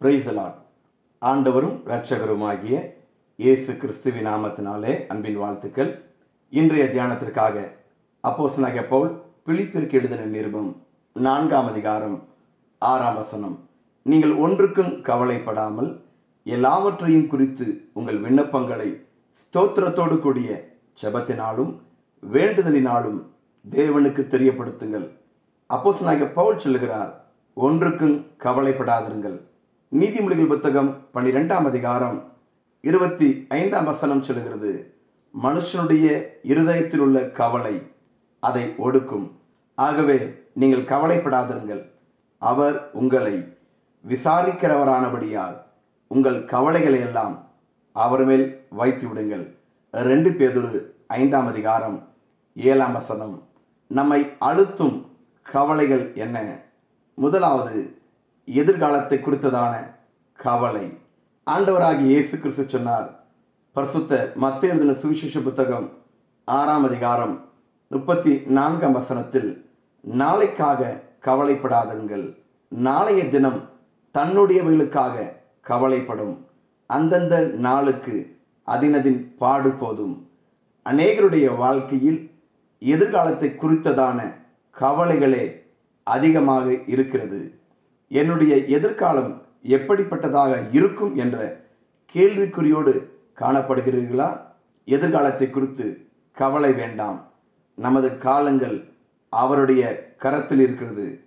பிரைசலாட் ஆண்டவரும் இரட்சகருமாகிய இயேசு கிறிஸ்துவின் நாமத்தினாலே அன்பின் வாழ்த்துக்கள். இன்றைய தியானத்திற்காக அப்போஸ் நகை பவுல் பிழிப்பிற்கு எழுதின நிருபம் நான்காம் அதிகாரம் ஆறாம் வசனம். நீங்கள் ஒன்றுக்கும் கவலைப்படாமல் எல்லாவற்றையும் குறித்து உங்கள் விண்ணப்பங்களை ஸ்தோத்திரத்தோடு கூடிய செபத்தினாலும் வேண்டுதலினாலும் தேவனுக்கு தெரியப்படுத்துங்கள். அப்போஸ் நாயக பவுல் சொல்லுகிறார் ஒன்றுக்கும் கவலைப்படாதிருங்கள். நீதிமொழிகள் புத்தகம் பன்னிரெண்டாம் அதிகாரம் இருபத்தி ஐந்தாம் வசனம் சொல்கிறது மனுஷனுடைய இருதயத்தில் உள்ள கவலை அதை ஒடுக்கும். ஆகவே நீங்கள் கவலைப்படாதிருங்கள். அவர் உங்களை விசாரிக்கிறவரானபடியால் உங்கள் கவலைகளை எல்லாம் அவர் மேல் வைத்து விடுங்கள். ரெண்டு பேதொரு ஐந்தாம் அதிகாரம் ஏழாம் வசனம். நம்மை அழுத்தும் கவலைகள் என்ன? முதலாவது எதிர்காலத்தை குறித்ததான கவலை. ஆண்டவராகிய இயேசு கிறிஸ்து சொன்னார் பரிசுத்த மத்திய எழுதின சுவிசேஷ புத்தகம் ஆறாம் அதிகாரம் முப்பத்தி நான்காம் வசனத்தில் நாளைக்காக கவலைப்படாதங்கள் நாளைய தினம் தன்னுடையவைகளுக்காக கவலைப்படும். அந்தந்த நாளுக்கு அதினதின் பாடு போதும். அநேகருடைய வாழ்க்கையில் எதிர்காலத்தை குறித்ததான கவலைகளே அதிகமாக இருக்கிறது. என்னுடைய எதிர்காலம் எப்படிப்பட்டதாக இருக்கும் என்ற கேள்விக்குறியோடு காணப்படுகிறீர்களா? எதிர்காலத்தை குறித்து கவலை வேண்டாம். நமது காலங்கள் அவருடைய கரத்தில் இருக்கிறது.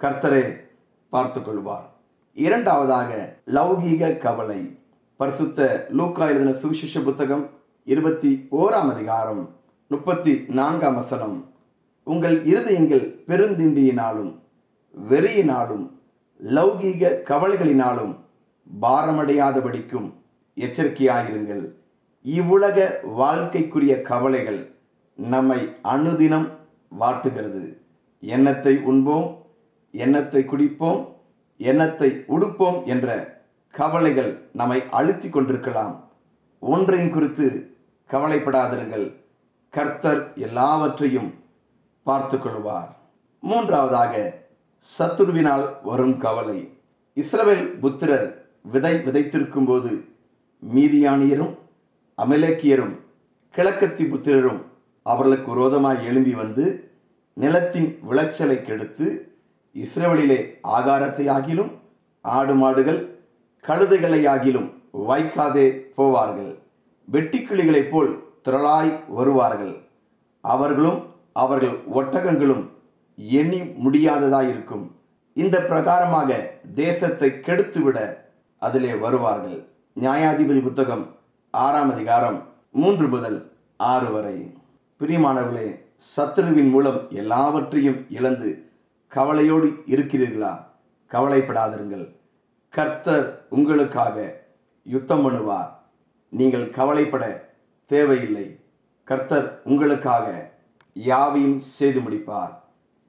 கர்த்தரே பார்த்து கொள்வார் இரண்டாவதாக லௌகீக கவலை. பரிசுத்த லூக்கா எழுதின சுவிசேஷ புத்தகம் இருபத்தி ஓராம் அதிகாரம் முப்பத்தி நான்காம் வசனம். உங்கள் இருதயங்கள் பெருந்திண்டியினாலும் வெறியினாலும் லௌகீக கவலைகளினாலும் பாரமடையாதபடிக்கும் எச்சரிக்கையாயிருங்கள். இவ்வுலக வாழ்க்கைக்குரிய கவலைகள் நம்மை அனுதினம் வாட்டுகிறது. எண்ணத்தை உண்போம் எண்ணத்தை குடிப்போம் எண்ணத்தை உடுப்போம் என்ற கவலைகள் நம்மை அழுத்தி கொண்டிருக்கலாம். ஒன்றையும் குறித்து கவலைப்படாதிருங்கள். கர்த்தர் எல்லாவற்றையும் பார்த்து கொள்வார். மூன்றாவதாக சத்துருவினால் வரும் கவலை. இஸ்ரவேல் புத்திரர் விதை விதைத்திருக்கும் போது மீதியானியரும் அமலேக்கியரும் கிழக்கத்தி புத்திரரும் அவர்களுக்கு விரோதமாய் எழும்பி வந்து நிலத்தின் விளைச்சலை கெடுத்து இஸ்ரேலிலே ஆகாரத்தை ஆகிலும் ஆடு மாடுகள் கழுதைகளை ஆகிலும் வைக்காதே போவார்கள். வெட்டிக்கிளிகளைப் போல் திரளாய் வருவார்கள். அவர்களும் அவர்கள் ஒட்டகங்களும் எண்ணி முடியாததாக இருக்கும். இந்த பிரகாரமாக தேசத்தை கெடுத்துவிட அதிலே வருவார்கள். நியாயாதிபதி புத்தகம் ஆறாம் அதிகாரம் மூன்று முதல் ஆறு வரை. பிரியமானவர்களே சத்ருவின் மூலம் எல்லாவற்றையும் இழந்து கவலையோடு இருக்கிறீர்களா? கவலைப்படாதிருங்கள். கர்த்தர் உங்களுக்காக யுத்தம் பண்ணுவார். நீங்கள் கவலைப்பட தேவையில்லை. கர்த்தர் உங்களுக்காக யாவையும் செய்து முடிப்பார்.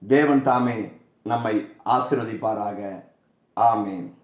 தேவன் தாமே நம்மை ஆசிர்வதிப்பாராக. ஆமேன்.